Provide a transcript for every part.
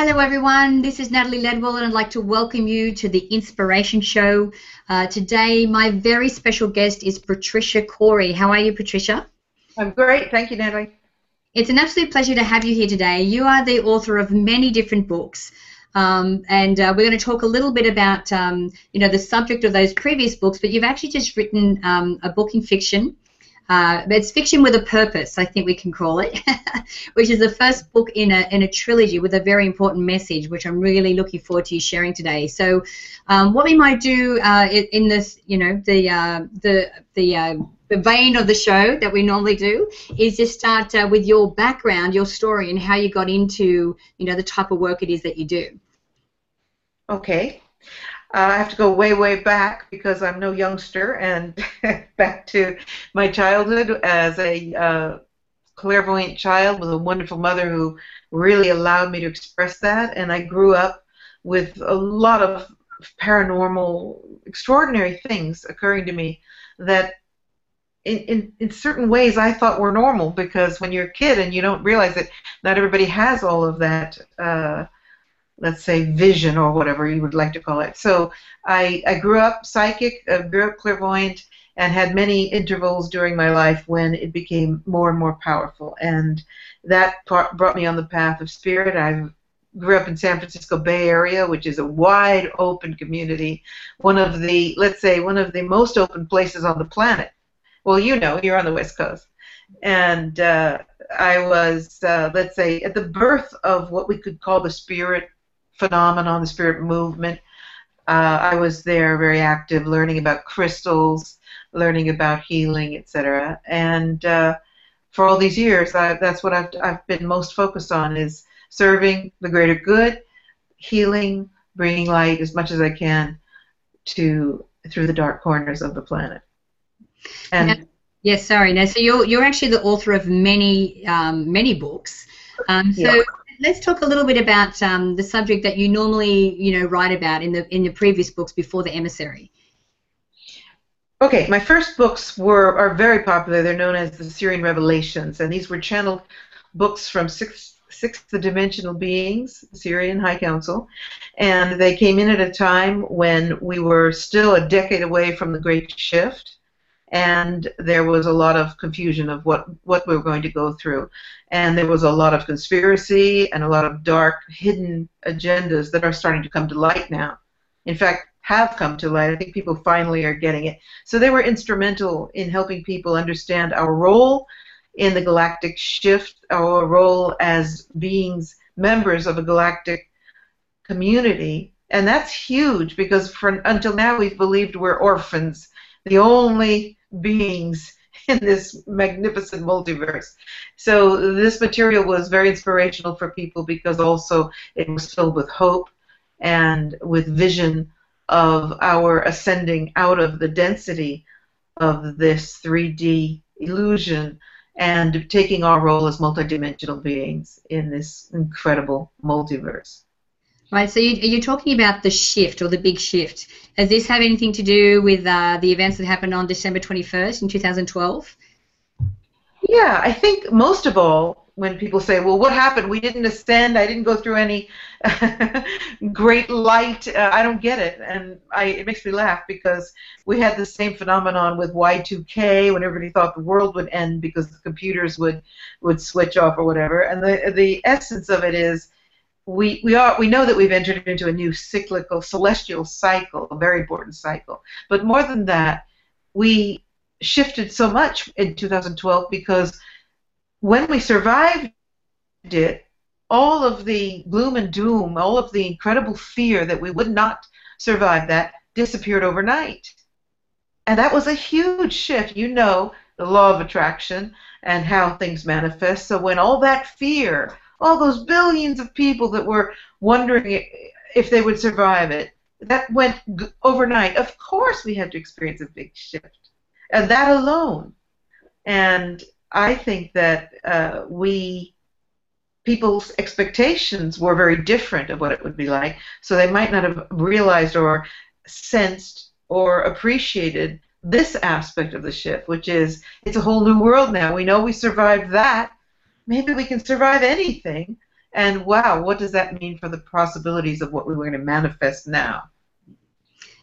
Hello, everyone. This is Natalie Ledwell, and I'd like to welcome you to the Inspiration Show. Uh, today, my very special guest is Patricia Cori. How are you, Patricia? I'm great. Thank you, Natalie. It's an absolute pleasure to have you here today. You are the author of many different books. Um, and uh, we're going to talk a little bit about, um, you know, the subject of those previous books. But you've actually just written um, a book in fiction uh, it's fiction with a purpose, I think we can call it, which is the first book in a, in a trilogy with a very important message, which I'm really looking forward to you sharing today. So, um, what we might do uh, in this, you know, the uh, the the uh, the vein of the show that we normally do is just start uh, with your background, your story, and how you got into, you know, the type of work it is that you do. Okay. Uh, I have to go way, way back because I'm no youngster, and back to my childhood as a uh, clairvoyant child with a wonderful mother who really allowed me to express that. And I grew up with a lot of paranormal, extraordinary things occurring to me that in, in, in certain ways I thought were normal because when you're a kid and you don't realize that not everybody has all of that uh, let's say vision or whatever you would like to call it. So I, I grew up psychic, uh, grew up clairvoyant, and had many intervals during my life when it became more and more powerful. And that part brought me on the path of spirit. I grew up in San Francisco Bay Area, which is a wide open community, one of the, let's say, one of the most open places on the planet. Well, you know, you're on the West Coast. And uh, I was, uh, let's say, at the birth of what we could call the spirit phenomenon, the spirit movement. Uh, I was there very active, learning about crystals, learning about healing, etc. And uh, for all these years, I, that's what I've, I've been most focused on is serving the greater good, healing, bringing light as much as I can to through the dark corners of the planet. And yes, sorry. Now, so you're you're actually the author of many um, many books. Um, so yeah let's talk a little bit about um, the subject that you normally, you know, write about in the in the previous books before the emissary. Okay, my first books were are very popular. They're known as the Sirian Revelations, and these were channeled books from sixth sixth dimensional beings, Sirian High Council, and they came in at a time when we were still a decade away from the Great Shift and there was a lot of confusion of what, what we were going to go through. And there was a lot of conspiracy and a lot of dark, hidden agendas that are starting to come to light now. In fact, have come to light. I think people finally are getting it. So they were instrumental in helping people understand our role in the galactic shift, our role as beings, members of a galactic community. And that's huge because for, until now we've believed we're orphans. The only beings in this magnificent multiverse. So this material was very inspirational for people because also it was filled with hope and with vision of our ascending out of the density of this 3D illusion and taking our role as multidimensional beings in this incredible multiverse. Right, so you, you're talking about the shift or the big shift. Does this have anything to do with uh, the events that happened on December 21st in 2012? Yeah, I think most of all, when people say, well, what happened? We didn't ascend. I didn't go through any great light. Uh, I don't get it. And I, it makes me laugh because we had the same phenomenon with Y2K when everybody thought the world would end because the computers would, would switch off or whatever. And the, the essence of it is we, we are we know that we've entered into a new cyclical celestial cycle, a very important cycle. But more than that, we shifted so much in 2012 because when we survived it, all of the gloom and doom, all of the incredible fear that we would not survive that disappeared overnight. And that was a huge shift. You know the law of attraction and how things manifest. So when all that fear, all those billions of people that were wondering if they would survive it. That went overnight. Of course, we had to experience a big shift, and that alone. And I think that uh, we people's expectations were very different of what it would be like, so they might not have realized or sensed or appreciated this aspect of the shift, which is it's a whole new world now. We know we survived that, maybe we can survive anything. And wow, what does that mean for the possibilities of what we're going to manifest now?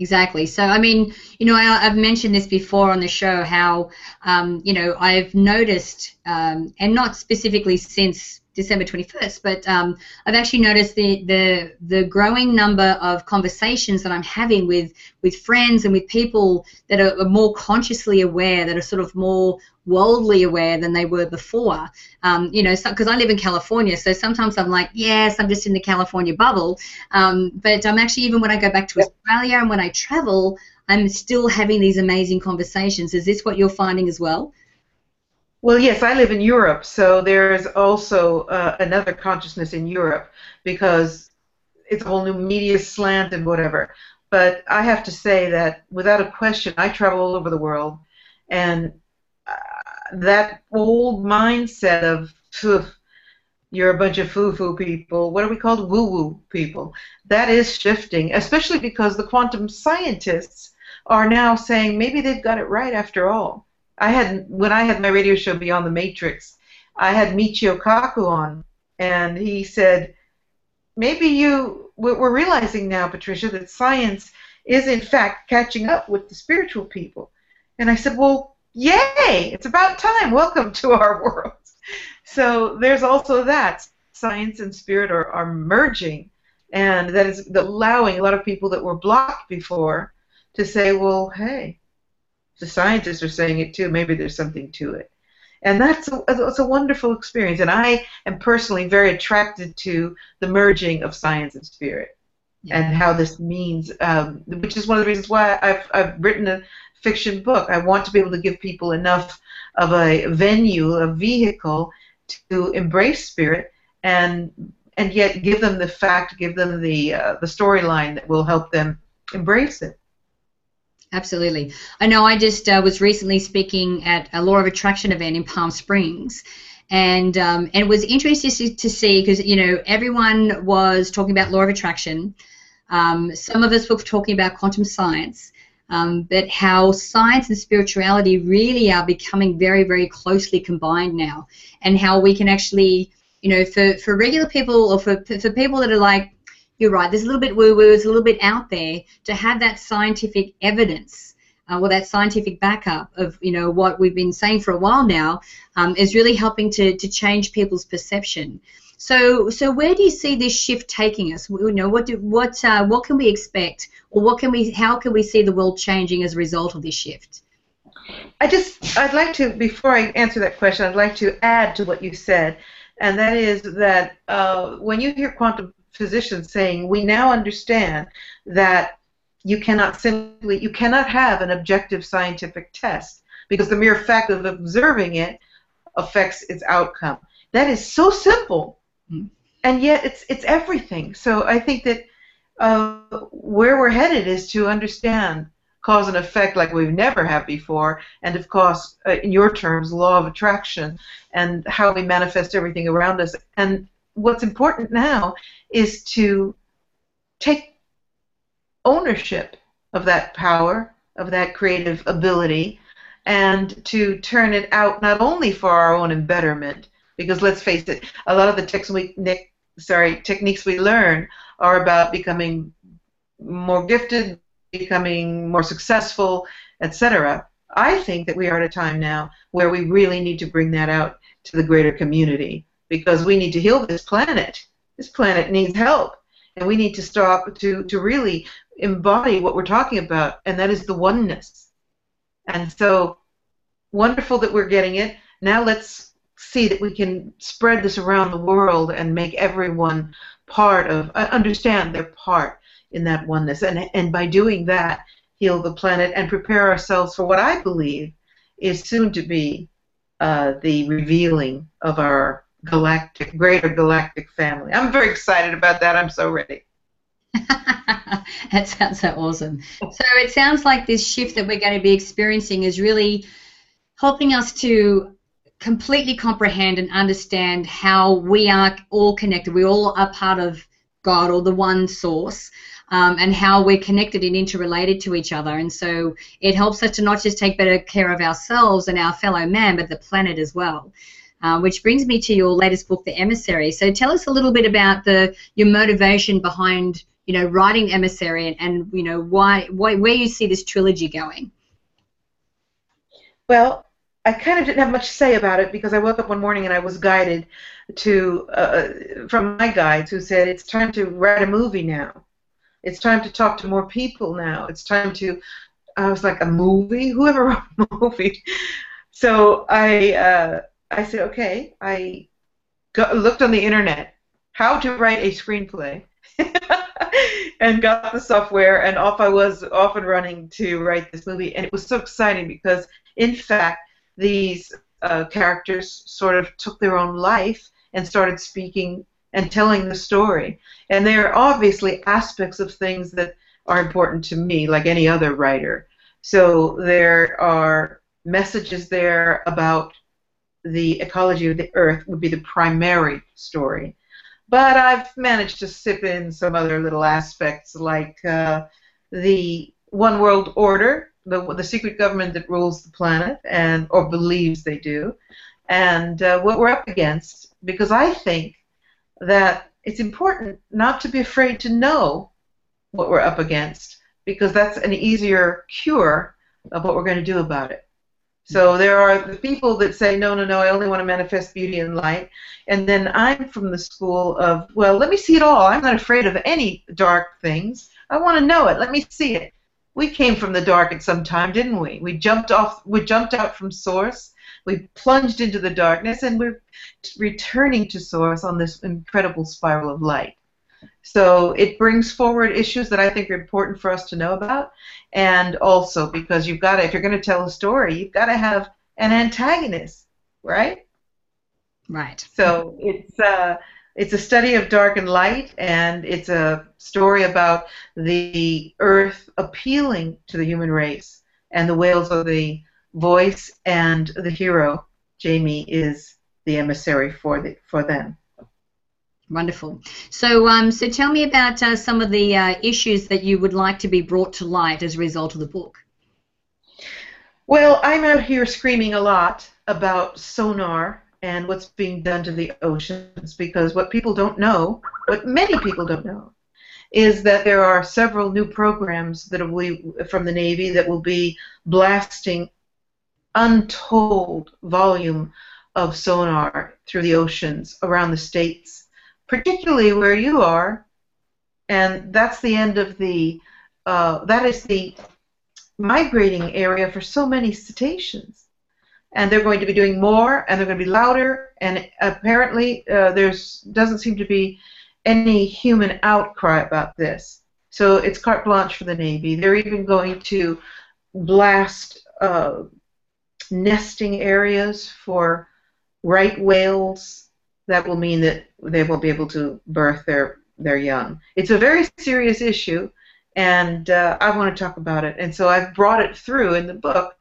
Exactly. So, I mean, you know, I, have mentioned this before on the show how, um, you know, I've noticed, um, and not specifically since December 21st, but um, I've actually noticed the, the the growing number of conversations that I'm having with with friends and with people that are, more consciously aware, that are sort of more worldly aware than they were before. Um, you know, because so, I live in California, so sometimes I'm like, yes, I'm just in the California bubble. Um, but I'm actually even when I go back to Australia and when I travel, I'm still having these amazing conversations. Is this what you're finding as well? Well, yes, I live in Europe, so there's also uh, another consciousness in Europe because it's a whole new media slant and whatever. But I have to say that without a question, I travel all over the world, and uh, that old mindset of you're a bunch of foo-foo people. What are we called? Woo-woo people. That is shifting, especially because the quantum scientists are now saying maybe they've got it right after all. I had when I had my radio show Beyond the Matrix, I had Michio Kaku on, and he said, maybe you we're realizing now, Patricia, that science is in fact catching up with the spiritual people. And I said, well, yay! It's about time. Welcome to our world. So there's also that science and spirit are, are merging, and that is allowing a lot of people that were blocked before to say, well, hey, the scientists are saying it too. Maybe there's something to it. And that's a, that's a wonderful experience. And I am personally very attracted to the merging of science and spirit yeah. and how this means, um, which is one of the reasons why I've, I've written a fiction book. I want to be able to give people enough of a venue, a vehicle to embrace spirit and and yet give them the fact, give them the uh, the storyline that will help them embrace it. Absolutely. I know I just uh, was recently speaking at a Law of Attraction event in Palm Springs. And, um, and it was interesting to see because, you know, everyone was talking about law of attraction. Um, some of us were talking about quantum science. Um, but how science and spirituality really are becoming very, very closely combined now, and how we can actually, you know, for, for regular people or for, for people that are like, you're right. There's a little bit woo-woo. It's a little bit out there to have that scientific evidence. Uh, that scientific backup of you know what we've been saying for a while now um, is really helping to, to change people's perception. So, so where do you see this shift taking us? You know, what do, what uh, what can we expect, or what can we how can we see the world changing as a result of this shift? I just I'd like to before I answer that question, I'd like to add to what you said, and that is that uh, when you hear quantum physicians saying, we now understand that you cannot simply, you cannot have an objective scientific test because the mere fact of observing it affects its outcome. That is so simple, mm-hmm. and yet it's it's everything. So I think that uh, where we're headed is to understand cause and effect like we've never had before, and of course, uh, in your terms, law of attraction, and how we manifest everything around us. And what's important now is to take ownership of that power, of that creative ability, and to turn it out not only for our own embetterment, because let's face it, a lot of the techniques, sorry, techniques we learn are about becoming more gifted, becoming more successful, etc. I think that we are at a time now where we really need to bring that out to the greater community because we need to heal this planet. This planet needs help, and we need to stop to to really embody what we're talking about, and that is the oneness. And so wonderful that we're getting it. Now let's see that we can spread this around the world and make everyone part of uh, understand their part in that oneness, and and by doing that, heal the planet and prepare ourselves for what I believe is soon to be uh, the revealing of our galactic, greater galactic family. I'm very excited about that. I'm so ready. that sounds so awesome. So it sounds like this shift that we're going to be experiencing is really helping us to completely comprehend and understand how we are all connected. We all are part of God or the one source. Um, and how we're connected and interrelated to each other. And so it helps us to not just take better care of ourselves and our fellow man, but the planet as well. Uh, which brings me to your latest book, The Emissary. So tell us a little bit about the your motivation behind you know writing Emissary and, and you know why, why where you see this trilogy going. Well, I kind of didn't have much to say about it because I woke up one morning and I was guided to uh, from my guides who said it's time to write a movie now. It's time to talk to more people now. It's time to. I was like a movie. Whoever wrote a movie? So I uh, I said okay. I got, looked on the internet how to write a screenplay. and got the software and off I was off and running to write this movie and it was so exciting because in fact these uh, characters sort of took their own life and started speaking and telling the story. And there are obviously aspects of things that are important to me, like any other writer. So there are messages there about the ecology of the earth would be the primary story. But I've managed to sip in some other little aspects like uh, the one world order the, the secret government that rules the planet and or believes they do, and uh, what we're up against. Because I think that it's important not to be afraid to know what we're up against, because that's an easier cure of what we're going to do about it. So there are the people that say, no, no, no, I only want to manifest beauty and light. And then I'm from the school of, well, let me see it all. I'm not afraid of any dark things. I want to know it. Let me see it we came from the dark at some time, didn't we? We jumped off, we jumped out from source, we plunged into the darkness, and we're returning to source on this incredible spiral of light. So it brings forward issues that I think are important for us to know about, and also because you've got to, if you're going to tell a story, you've got to have an antagonist, right? Right. So it's uh, it's a study of dark and light, and it's a story about the Earth appealing to the human race, and the whales are the voice, and the hero, Jamie, is the emissary for the for them. Wonderful. So, um, so tell me about uh, some of the uh, issues that you would like to be brought to light as a result of the book. Well, I'm out here screaming a lot about sonar and what's being done to the oceans because what people don't know, what many people don't know, is that there are several new programs that will from the Navy that will be blasting untold volume of sonar through the oceans around the states, particularly where you are, and that's the end of the uh, that is the migrating area for so many cetaceans and they're going to be doing more, and they're going to be louder, and apparently uh, there's doesn't seem to be any human outcry about this. So it's carte blanche for the Navy. They're even going to blast uh, nesting areas for right whales. That will mean that they won't be able to birth their their young. It's a very serious issue, and uh, I want to talk about it. And so I've brought it through in the book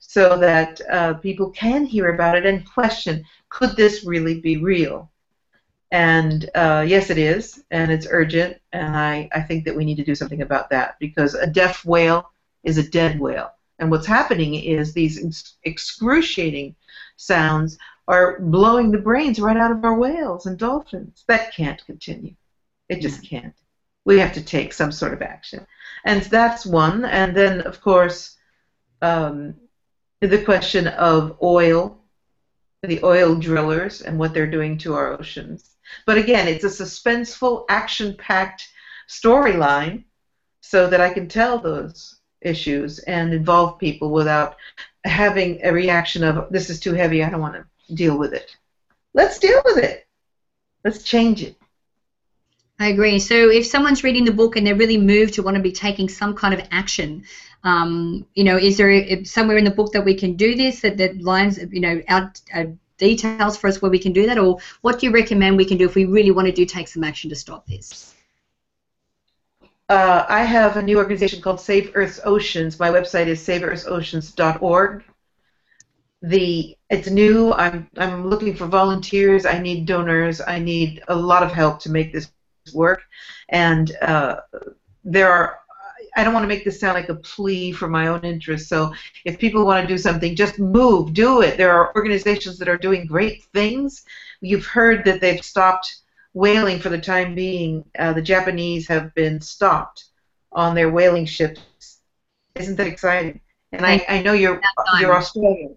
so that uh, people can hear about it and question could this really be real? And uh, yes, it is, and it's urgent, and I, I think that we need to do something about that because a deaf whale is a dead whale. And what's happening is these excruciating sounds are blowing the brains right out of our whales and dolphins. That can't continue. It just can't. We have to take some sort of action. And that's one. And then, of course, um, the question of oil, the oil drillers, and what they're doing to our oceans. But again, it's a suspenseful, action packed storyline so that I can tell those issues and involve people without having a reaction of, this is too heavy, I don't want to deal with it. Let's deal with it. Let's change it. I agree. So if someone's reading the book and they're really moved to want to be taking some kind of action, um, you know, is there somewhere in the book that we can do this that, that lines, you know, out uh, details for us where we can do that, or what do you recommend we can do if we really want to do take some action to stop this? Uh, I have a new organization called Save Earth's Oceans. My website is saveearthsoceans.org. The it's new. I'm I'm looking for volunteers. I need donors. I need a lot of help to make this work, and uh, there are I don't want to make this sound like a plea for my own interest. So if people want to do something, just move, do it. There are organizations that are doing great things. You've heard that they've stopped whaling for the time being. Uh, the Japanese have been stopped on their whaling ships. Isn't that exciting? And I, I know you're you're Australian,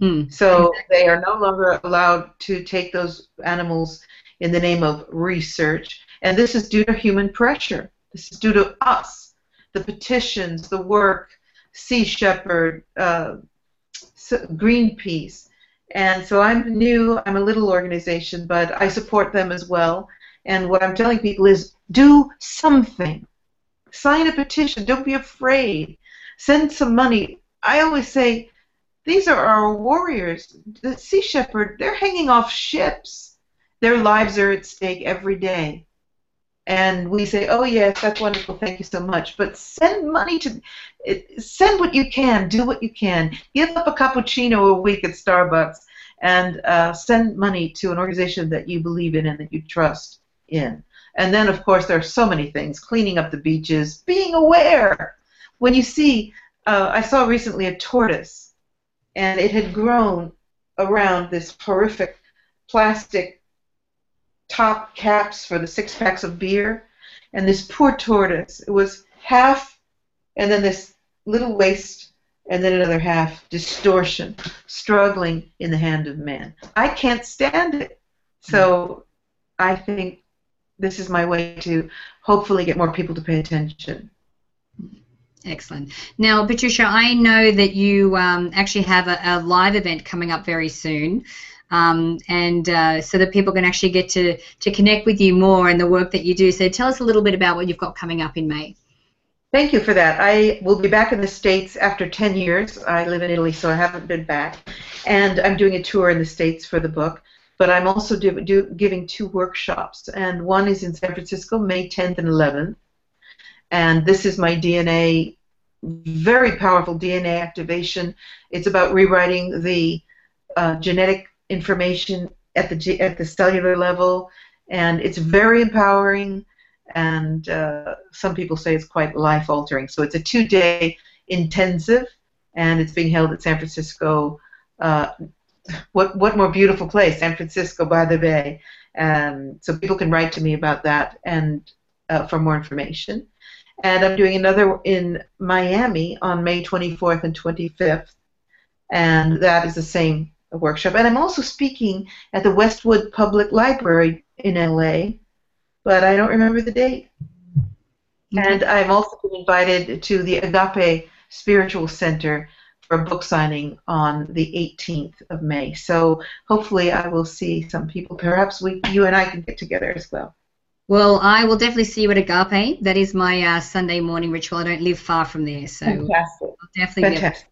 Hmm. so they are no longer allowed to take those animals in the name of research, and this is due to human pressure. This is due to us, the petitions, the work, Sea Shepherd, uh, Greenpeace, and so I'm new. I'm a little organization, but I support them as well. And what I'm telling people is, do something. Sign a petition. Don't be afraid. Send some money. I always say, these are our warriors. The Sea Shepherd, they're hanging off ships. Their lives are at stake every day. And we say, oh, yes, that's wonderful. Thank you so much. But send money to, send what you can. Do what you can. Give up a cappuccino a week at Starbucks and uh, send money to an organization that you believe in and that you trust in. And then, of course, there are so many things cleaning up the beaches, being aware. When you see, uh, I saw recently a tortoise, and it had grown around this horrific plastic top caps for the six packs of beer. And this poor tortoise, it was half, and then this little waist, and then another half distortion, struggling in the hand of man. I can't stand it. So I think this is my way to hopefully get more people to pay attention. Excellent. Now, Patricia, I know that you um, actually have a, a, live event coming up very soon, um, and uh, so that people can actually get to, to connect with you more and the work that you do. So tell us a little bit about what you've got coming up in May. Thank you for that. I will be back in the States after 10 years. I live in Italy, so I haven't been back. And I'm doing a tour in the States for the book. But I'm also do, do, giving two workshops, and one is in San Francisco, May 10th and 11th. And this is my DNA, very powerful DNA activation. It's about rewriting the uh, genetic information at the at the cellular level, and it's very empowering. And uh, some people say it's quite life altering. So it's a two-day intensive, and it's being held at San Francisco. Uh, what what more beautiful place, San Francisco by the Bay. And so people can write to me about that and uh, for more information. And I'm doing another in Miami on May 24th and 25th, and that is the same workshop. And I'm also speaking at the Westwood Public Library in LA, but I don't remember the date. Okay. And I'm also been invited to the Agape Spiritual Center for a book signing on the 18th of May. So hopefully I will see some people. Perhaps we, you and I can get together as well. Well, I will definitely see you at Agape. That is my uh, Sunday morning ritual. I don't live far from there, so Fantastic. I'll definitely Fantastic.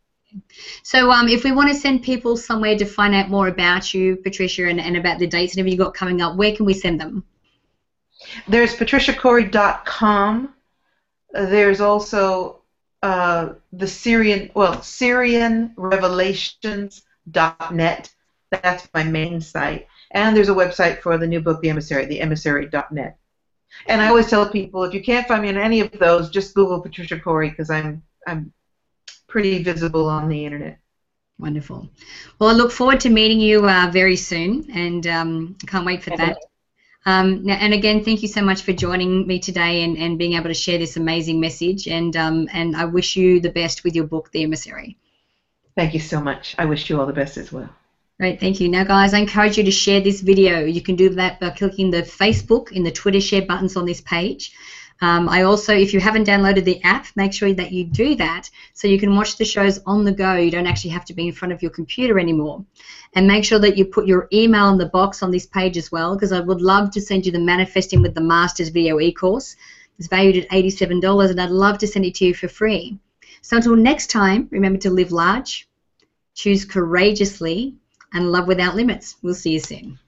So, um, if we want to send people somewhere to find out more about you, Patricia, and, and about the dates and everything you've got coming up, where can we send them? There's patriciacori.com. There's also uh, the Sirian, well, SirianRevelations.net. That's my main site. And there's a website for the new book, The Emissary, theemissary.net. And I always tell people if you can't find me on any of those, just Google Patricia Cori because I'm I'm pretty visible on the internet. Wonderful. Well, I look forward to meeting you uh, very soon, and um, can't wait for that. Um, and again, thank you so much for joining me today and, and being able to share this amazing message. And um, and I wish you the best with your book, The Emissary. Thank you so much. I wish you all the best as well. Great, thank you. Now, guys, I encourage you to share this video. You can do that by clicking the Facebook and the Twitter share buttons on this page. Um, I also, if you haven't downloaded the app, make sure that you do that so you can watch the shows on the go. You don't actually have to be in front of your computer anymore. And make sure that you put your email in the box on this page as well, because I would love to send you the Manifesting with the Masters video e-course. It's valued at $87, and I'd love to send it to you for free. So until next time, remember to live large, choose courageously, and love without limits. We'll see you soon.